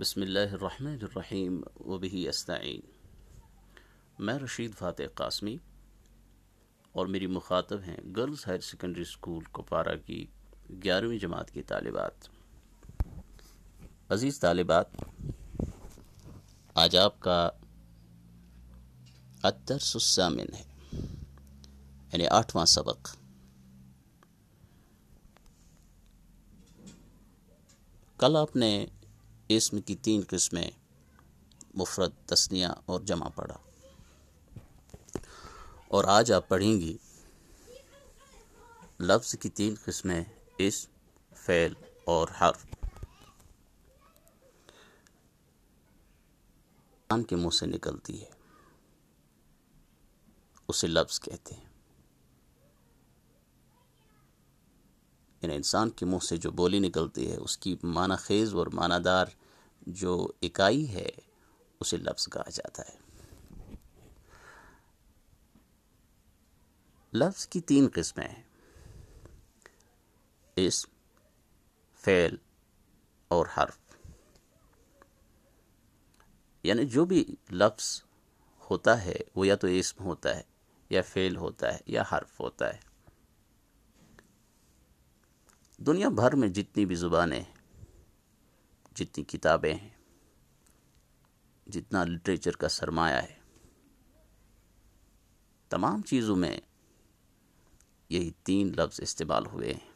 بسم اللہ الرحمن الرحیم و بہی استعین۔ میں رشید فاتح قاسمی اور میری مخاطب ہیں girls higher secondary school Kapara کی گیارہویں جماعت کی طالبات۔ عزیز طالبات، آج آپ کا الدرس السامن ہے یعنی آٹھواں سبق۔ کل آپ نے اسم کی تین قسمیں، مفرد تسنیہ اور جمع پڑھا اور آج آپ پڑھیں گی لفظ کی تین قسمیں اسم فعل اور حرف۔ انسان کے منہ سے نکلتی ہے، اسے لفظ کہتے ہیں۔ یعنی انسان کے منہ سے جو بولی نکلتی ہے، اس کی معنی خیز اور معنی دار جو اکائی ہے، اسے لفظ کہا جاتا ہے۔ لفظ کی تین قسمیں ہیں۔ اسم، فعل اور حرف۔ یعنی جو بھی لفظ ہوتا ہے، وہ یا تو اسم ہوتا ہے، یا فعل ہوتا ہے، یا حرف ہوتا ہے۔ دنیا بھر میں جتنی بھی زبانیں ہیں، جتنی کتابیں ہیں، جتنا لٹریچر کا سرمایہ ہے، تمام چیزوں میں یہی تین لفظ استعمال ہوئے ہیں۔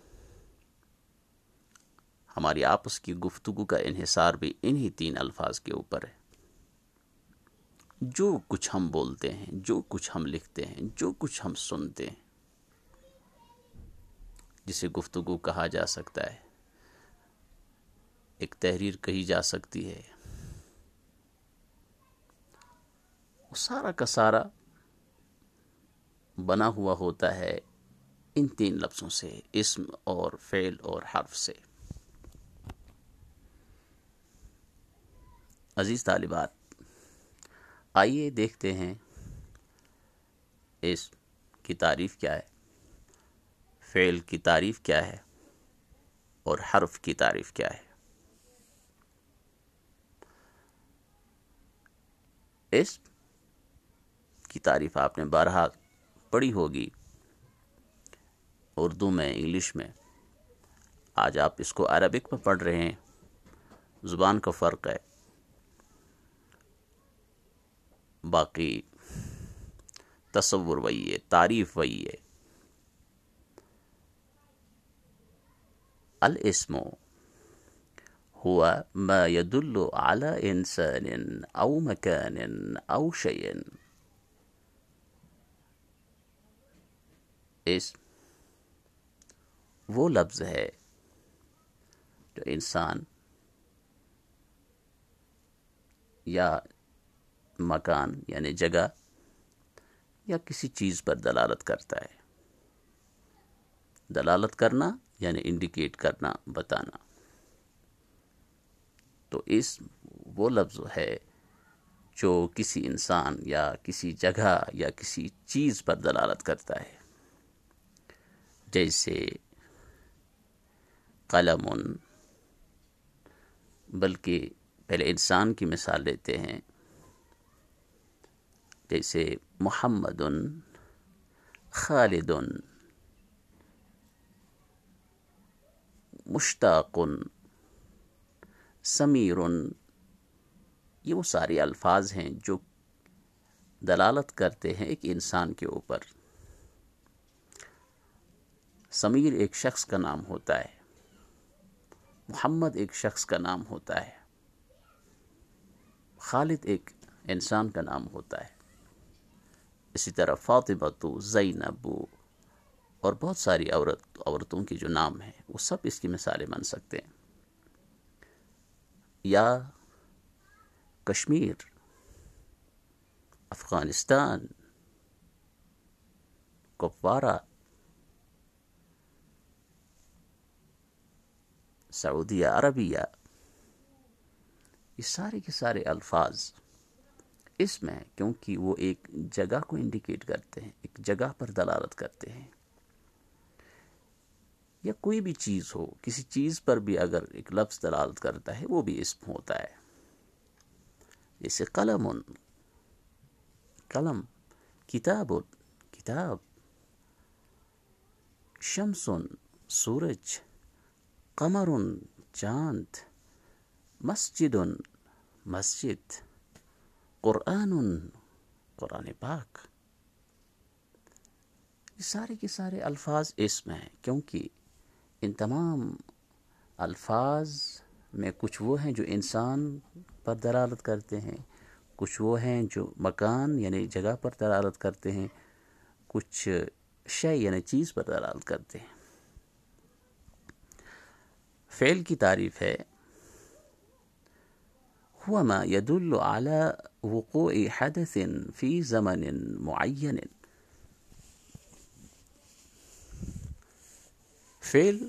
ہماری آپس کی گفتگو کا انحصار بھی انہی تین الفاظ کے اوپر ہے۔ جو کچھ ہم بولتے ہیں، جو کچھ ہم لکھتے ہیں، جو کچھ ہم سنتے ہیں جسے گفتگو کہا جا سکتا ہے۔ ایک تحریر کہی جا سکتی ہے۔ وہ سارا کا سارا بنا ہوا ہوتا ہے ان تین لفظوں سے، اسم اور فعل اور حرف سے۔ عزیز طالبات، آئیے دیکھتے ہیں اسم کی تعریف کیا ہے۔ فعل کی تعریف کیا ہے اور حرف کی تعریف کیا ہے۔ اس کی تعریف آپ نے بارہا پڑھی ہوگی۔ اردو میں، انگلش میں۔ آج آپ اس کو عربک میں پڑھ رہے ہیں۔ زبان کا فرق ہے۔ باقی تصور وہی ہے، تعریف وہی ہے۔ الاسم هو ما يدل على إنسان أو مكان أو شيء. اسم وہ لفظ ہے جو انسان یا مکان یعنی جگہ یا کسی چیز پر دلالت کرتا ہے۔ دلالت کرنا یعنی انڈیکیٹ کرنا، بتانا۔ تو اس وہ لفظ ہے جو کسی انسان یا کسی جگہ یا کسی چیز پر دلالت کرتا ہے۔ جیسے قلم، بلکہ پہلے انسان کی مثال لیتے ہیں۔ جیسے محمد، خالد مشتاق سمیر یہ وہ سارے الفاظ ہیں جو دلالت کرتے ہیں ایک انسان کے اوپر۔ سمیر ایک شخص کا نام ہوتا ہے، محمد ایک شخص کا نام ہوتا ہے، خالد ایک انسان کا نام ہوتا ہے۔ اسی طرح فاطمہ زینب اور بہت ساری عورت عورتوں کے جو نام ہیں، وہ سب اس کی مثالیں بن سکتے ہیں۔ یا کشمیر، افغانستان، کپوارہ سعودیہ عربیہ، یہ سارے کے سارے الفاظ اس میں کیونکہ وہ ایک جگہ کو انڈیکیٹ کرتے ہیں، ایک جگہ پر دلالت کرتے ہیں۔ یا کوئی بھی چیز ہو، کسی چیز پر بھی اگر ایک لفظ دلالت کرتا ہے، وہ بھی اسم ہوتا ہے۔ جیسے قلم قلم، کتاب کتاب۔ شمس، سورج۔ قمر، چاند۔ مسجد مسجد۔ قرآن قرآن پاک۔ یہ سارے کے سارے الفاظ اسم ہیں، کیونکہ ان تمام الفاظ میں کچھ وہ ہیں جو انسان پر دلالت کرتے ہیں، کچھ وہ ہیں جو مکان یعنی جگہ پر دلالت کرتے ہیں، کچھ شے یعنی چیز پر دلالت کرتے ہیں۔ فعل کی تعریف ہے هو ما يدل على وقوع حدث في زمن معين فعل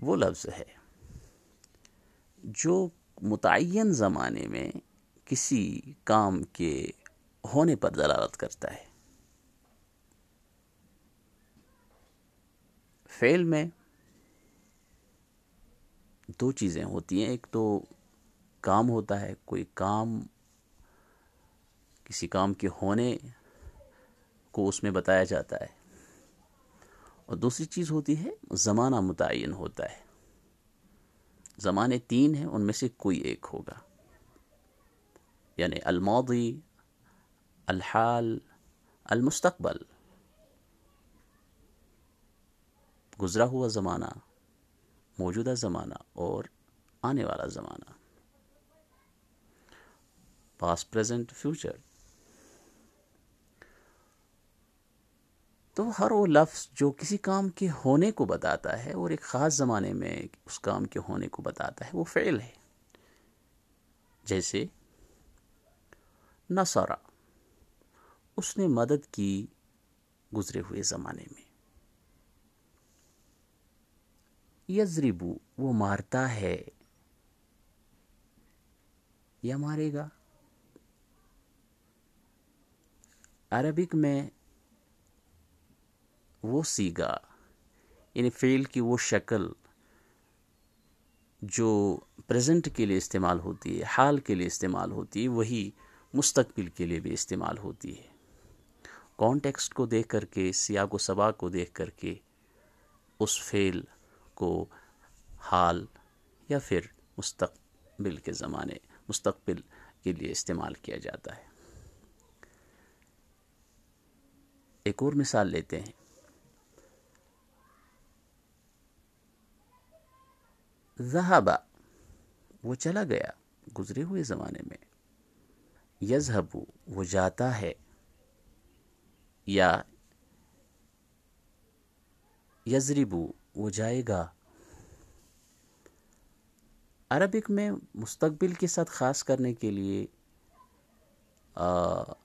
وہ لفظ ہے جو متعین زمانے میں کسی کام کے ہونے پر دلالت کرتا ہے۔ فعل میں دو چیزیں ہوتی ہیں، ایک تو کام ہوتا ہے، کوئی کام کسی کام کے ہونے کو اس میں بتایا جاتا ہے۔ اور دوسری چیز ہوتی ہے، زمانہ متعین ہوتا ہے۔ زمانے تین ہیں، ان میں سے کوئی ایک ہوگا۔ یعنی الماضی، الحال، المستقبل۔ گزرا ہوا زمانہ، موجودہ زمانہ اور آنے والا زمانہ۔ پاس پریزنٹ فیوچر تو ہر وہ لفظ جو کسی کام کے ہونے کو بتاتا ہے، اور ایک خاص زمانے میں اس کام کے ہونے کو بتاتا ہے، وہ فعل ہے۔ جیسے نصرا اس نے مدد کی گزرے ہوئے زمانے میں۔ یزربو وہ مارتا ہے۔ یا مارے گا؟ عربک میں وہ سیگا یعنی فیل کی وہ شکل جو پریزنٹ کے لیے استعمال ہوتی ہے، حال کے لیے استعمال ہوتی ہے، وہی مستقبل کے لیے بھی استعمال ہوتی ہے۔ کانٹیکسٹ کو دیکھ کر کے، سیاق و سبا کو دیکھ کر کے اس فیل کو حال یا پھر مستقبل کے زمانے، مستقبل کے لیے استعمال کیا جاتا ہے۔ ایک اور مثال لیتے ہیں۔ ذہبا وہ چلا گیا گزرے ہوئے زمانے میں۔ یزہبو وہ جاتا ہے۔ یا یزربو وہ جائے گا۔ عربک میں مستقبل کے ساتھ خاص کرنے کے لیے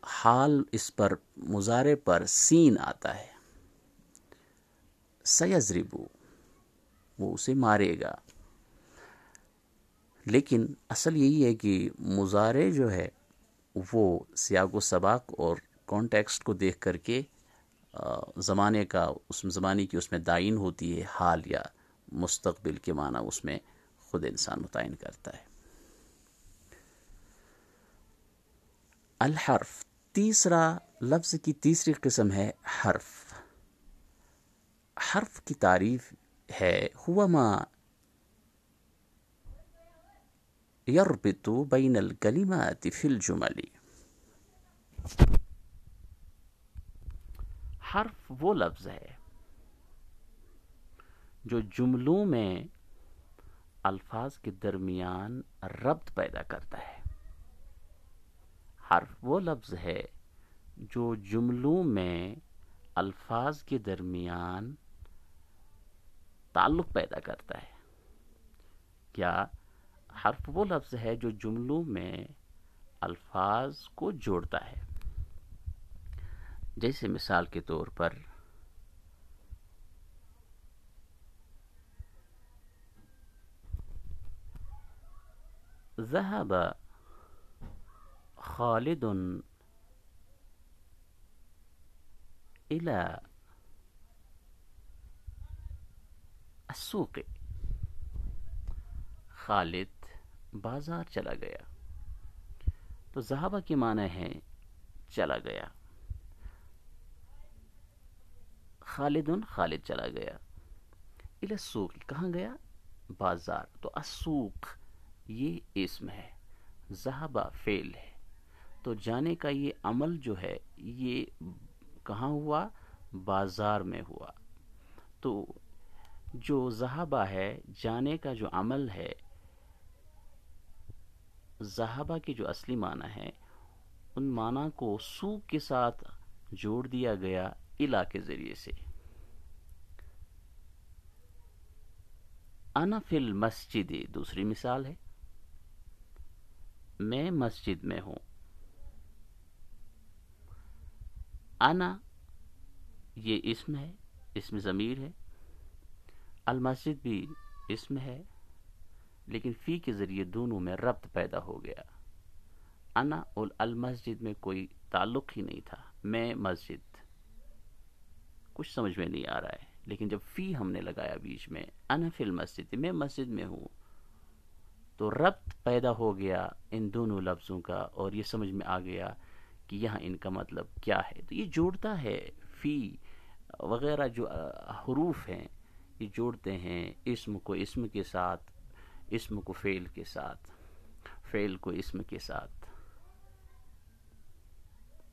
حال اس پر مظاہرے پر سین آتا ہے۔ سیزربو وہ اسے مارے گا۔ لیکن اصل یہی ہے کہ مظاہرے جو ہے وہ سیاق و سباق اور کانٹیکسٹ کو دیکھ کر کے زمانے کا، اس زمانے کی اس میں دائن ہوتی ہے، حال یا مستقبل کے معنی اس میں خود انسان متعین کرتا ہے۔ الحرف، تیسرا لفظ کی تیسری قسم ہے حرف۔ حرف کی تعریف ہے، ہوا ما يربط بين الكلمات في الجمل. حرف وہ لفظ ہے جو جملوں میں الفاظ کے درمیان ربط پیدا کرتا ہے۔ حرف وہ لفظ ہے جو جملوں میں الفاظ کے درمیان تعلق پیدا کرتا ہے۔ کیا حرف وہ لفظ ہے جو جملوں میں الفاظ کو جوڑتا ہے۔ جیسے مثال کے طور پر، ذهب خالد إلى السوق۔ خالد بازار چلا گیا۔ تو زہابہ کے معنی ہے چلا گیا۔ خالدن خالد چلا گیا۔ السوق، کہاں گیا؟ بازار۔ تو اسوق یہ اسم ہے۔ زہبہ فیل ہے۔ تو جانے کا یہ عمل جو ہے، یہ کہاں ہوا؟ بازار میں ہوا۔ تو جو زہبہ ہے، جانے کا جو عمل ہے زہبہ کے جو اصلی معنی ہے، ان معنی کو سوق کے ساتھ جوڑ دیا گیا علا کے ذریعے سے۔ انا فی المسجد، دوسری مثال ہے۔ میں مسجد میں ہوں۔ انا یہ اسم ہے، اسم ضمیر ہے۔ المسجد بھی اسم ہے۔ لیکن فی کے ذریعے دونوں میں ربط پیدا ہو گیا۔ انا اور المسجد میں کوئی تعلق ہی نہیں تھا۔ میں مسجد۔ کچھ سمجھ میں نہیں آ رہا ہے، لیکن جب فی ہم نے لگایا بیچ میں، انا فی المسجد، میں مسجد میں ہوں، تو ربط پیدا ہو گیا ان دونوں لفظوں کا، اور یہ سمجھ میں آ گیا کہ یہاں ان کا مطلب کیا ہے۔ تو یہ جوڑتا ہے فی وغیرہ جو حروف ہیں، یہ جوڑتے ہیں اسم کو اسم کے ساتھ اسم کو فعل کے ساتھ، فعل کو اسم کے ساتھ۔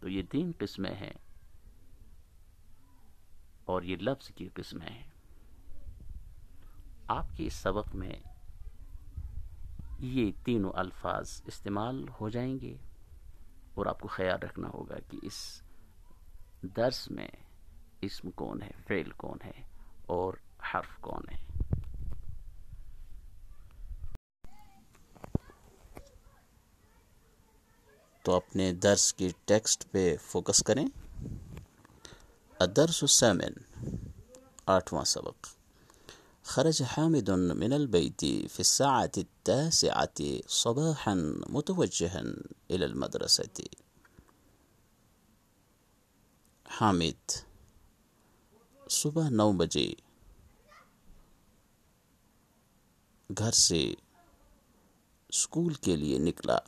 تو یہ تین قسمیں ہیں اور یہ لفظ کی قسمیں ہیں۔ آپ کے اس سبق میں یہ تینوں الفاظ استعمال ہو جائیں گے اور آپ کو خیال رکھنا ہوگا کہ اس درس میں اسم کون ہے، فعل کون ہے اور حرف کون ہے۔ تو اپنے درس کی ٹیکسٹ پہ فوکس کریں۔ الدرس الثامن، آٹھواں سبق۔ خرج حامد من البيت في الساعة التاسعة صباحا متوجها إلى المدرسة۔ حامد، صبح نو بجے۔ گھر سے اسکول کے لیے نکلا۔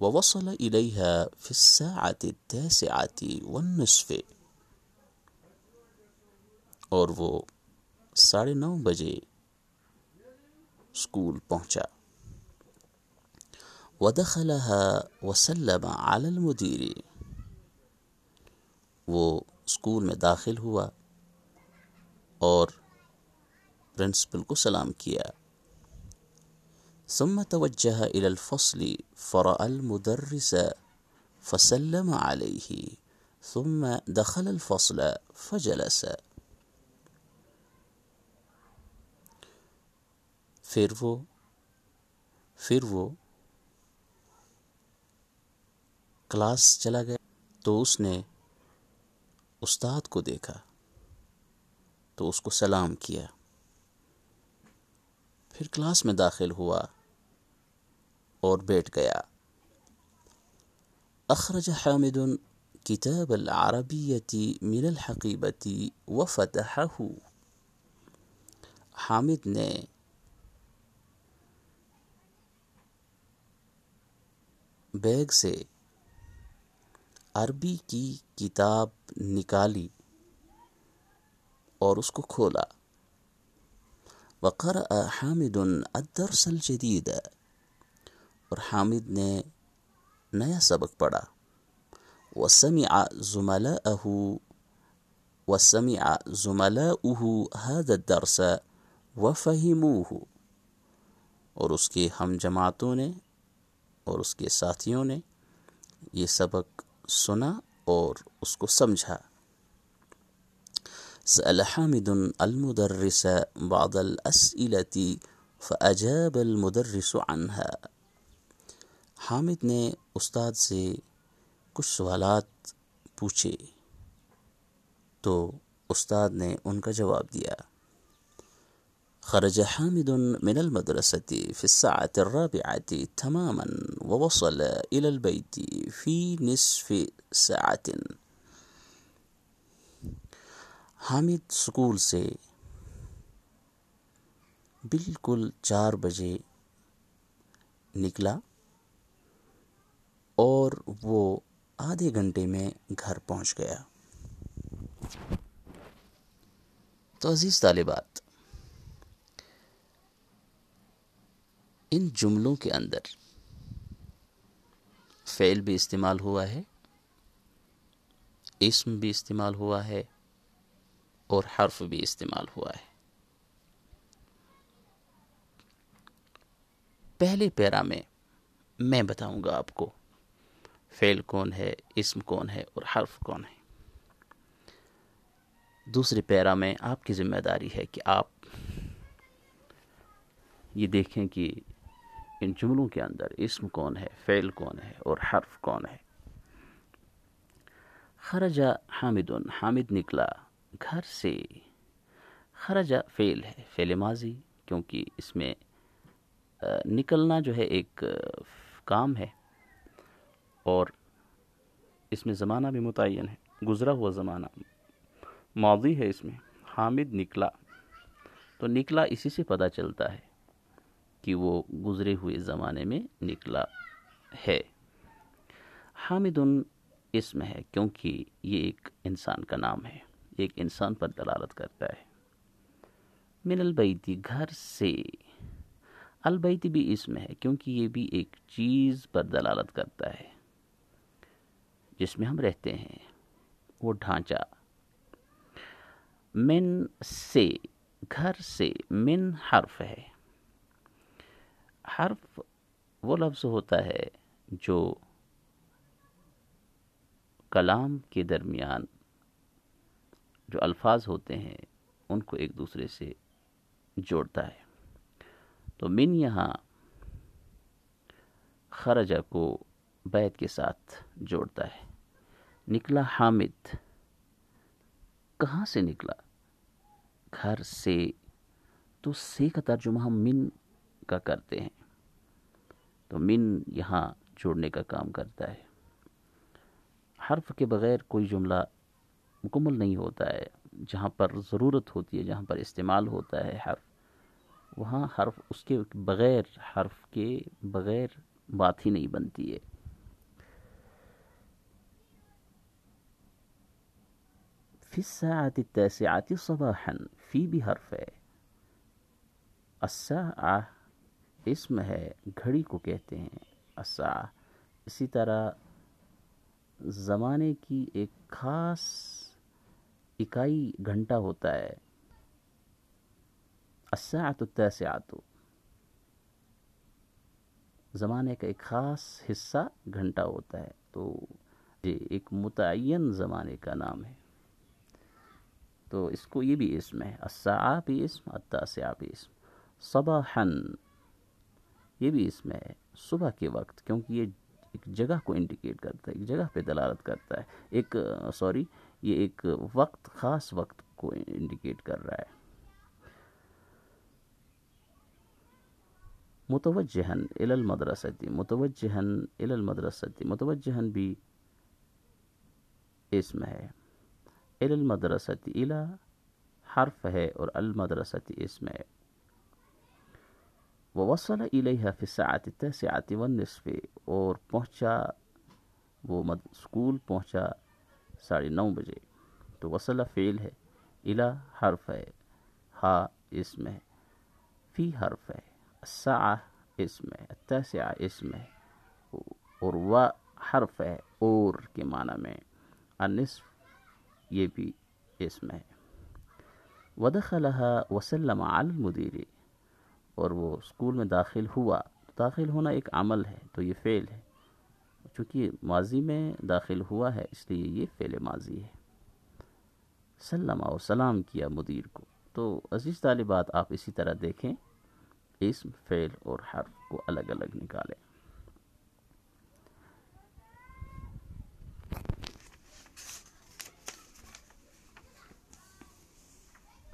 ووصل إليها في الساعة التاسعة والنصف. اور وہ ساڑھے نو بجے اسکول پہنچا. ودخلها وسلم على المدير. وہ اسکول میں داخل ہوا اور پرنسپل کو سلام کیا. ثم توجه إلى الفصل فرأى المدرس فسلم عليه، ثم دخل الفصل فجلس. پھر وہ پھر وہ کلاس چلا گیا تو اس نے استاد کو دیکھا، تو اس کو سلام کیا۔ پھر کلاس میں داخل ہوا۔ اور بیٹھ گیا۔ اخرج حامد کتاب العربیتی من الحقیبتی وفتحہ۔ حامد نے بیگ سے عربی کی کتاب نکالی اور اس کو کھولا۔ وقرأ حامد الدرس الجدید۔ اور حامد نے نیا سبق پڑھا۔ وسمع زملاءه، وسمع زملاؤه هذا الدرس وفهموه۔ اور اس کے ہم جماعتوں نے اور اس کے ساتھیوں نے یہ سبق سنا اور اس کو سمجھا۔ سأل حامد المدرس بعض الأسئلة، فأجاب المدرس عنها۔ حامد نے استاد سے کچھ سوالات پوچھے تو استاد نے ان کا جواب دیا۔ خرج حامد من المدرسة في الساعة الرابعة تماما ووصل إلى البيت في نصف ساعة. حامد سکول سے بالکل چار بجے نکلا۔ اور وہ آدھے گھنٹے میں گھر پہنچ گیا۔ تو عزیز طالبات، ان جملوں کے اندر فعل بھی استعمال ہوا ہے، اسم بھی استعمال ہوا ہے، اور حرف بھی استعمال ہوا ہے۔ پہلے پیرا میں میں بتاؤں گا آپ کو۔ فعل کون ہے، اسم کون ہے اور حرف کون ہے۔ دوسرے پیرا میں آپ کی ذمہ داری ہے کہ آپ یہ دیکھیں کہ ان جملوں کے اندر اسم کون ہے، فعل کون ہے اور حرف کون ہے۔ خرجہ حامد حامد نکلا گھر سے۔ خرجہ فعل ہے، فعل ماضی، کیونکہ اس میں نکلنا جو ہے ایک کام ہے۔ اور اس میں زمانہ بھی متعین ہے، گزرا ہوا زمانہ۔ ماضی ہے اس میں، حامد نکلا تو نکلا اسی سے پتہ چلتا ہے کہ وہ گزرے ہوئے زمانے میں نکلا ہے۔ حامد اسم ہے کیونکہ یہ ایک انسان کا نام ہے، ایک انسان پر دلالت کرتا ہے۔ من البیتی گھر سے۔ البیتی بھی اسم ہے کیونکہ یہ بھی ایک چیز پر دلالت کرتا ہے۔ جس میں ہم رہتے ہیں، وہ ڈھانچہ۔ من سے، گھر سے من حرف ہے۔ حرف وہ لفظ ہوتا ہے جو کلام کے درمیان جو الفاظ ہوتے ہیں، ان کو ایک دوسرے سے جوڑتا ہے۔ تو من یہاں خرجہ کو بیت کے ساتھ جوڑتا ہے۔ نکلا حامد۔ کہاں سے نکلا؟ گھر سے۔ تو سے کا ترجمہ ہم من کا کرتے ہیں۔ تو من یہاں جوڑنے کا کام کرتا ہے۔ حرف کے بغیر کوئی جملہ مکمل نہیں ہوتا ہے۔ جہاں پر ضرورت ہوتی ہے، جہاں پر استعمال ہوتا ہے حرف، وہاں حرف اس کے بغیر، حرف کے بغیر بات ہی نہیں بنتی ہے۔ فی الساعت التاسعات صباحا فی بھی حرف ہے الساعہ اسم ہے، گھڑی کو کہتے ہیں. اسا اسی طرح زمانے کی ایک خاص اکائی گھنٹہ ہوتا ہے. الساعت التاسعات زمانے کا ایک خاص حصہ گھنٹہ ہوتا ہے. تو یہ ایک متعین زمانے کا نام ہے. تو اس کو یہ بھی اسم ہے الساعہ بھی اسم التاسعہ بھی اسم۔ صباحن یہ بھی اس میں ہے، صبح کے وقت، کیونکہ یہ ایک جگہ کو انڈیکیٹ کرتا ہے، ایک جگہ پہ دلالت کرتا ہے۔ ایک سوری یہ ایک وقت، خاص وقت کو انڈیکیٹ کر رہا ہے۔ متوجہن ال المدرستی متوجہن ال المدرستی متوجہن بھی اسم ہے۔ ال المدرستی الا حرف ہے اور المدرستی اسم ہے ووصل إليها في الساعة التاسعة والنصف، اور پہنچا، وہ اسکول پہنچا ساڑھے نو بجے۔ تو وصل فعل ہے الہ حرف ہے ہا اسم ہے فی حرف ہے، الساعة اسم ہے التاسعة اسم ہے اور و حرف ہے، اور کے معنی میں۔ النصف یہ بھی اسم ہے۔ ودخلها وسلم على اور وہ اسکول میں داخل ہوا۔ داخل ہونا ایک عمل ہے، تو یہ فعل ہے۔ چونکہ ماضی میں داخل ہوا ہے، اس لیے یہ فعل ماضی ہے۔ سلم و سلام کیا مدیر کو۔ تو عزیز طالبات، آپ اسی طرح دیکھیں۔ اسم فعل اور حرف کو الگ الگ نکالیں۔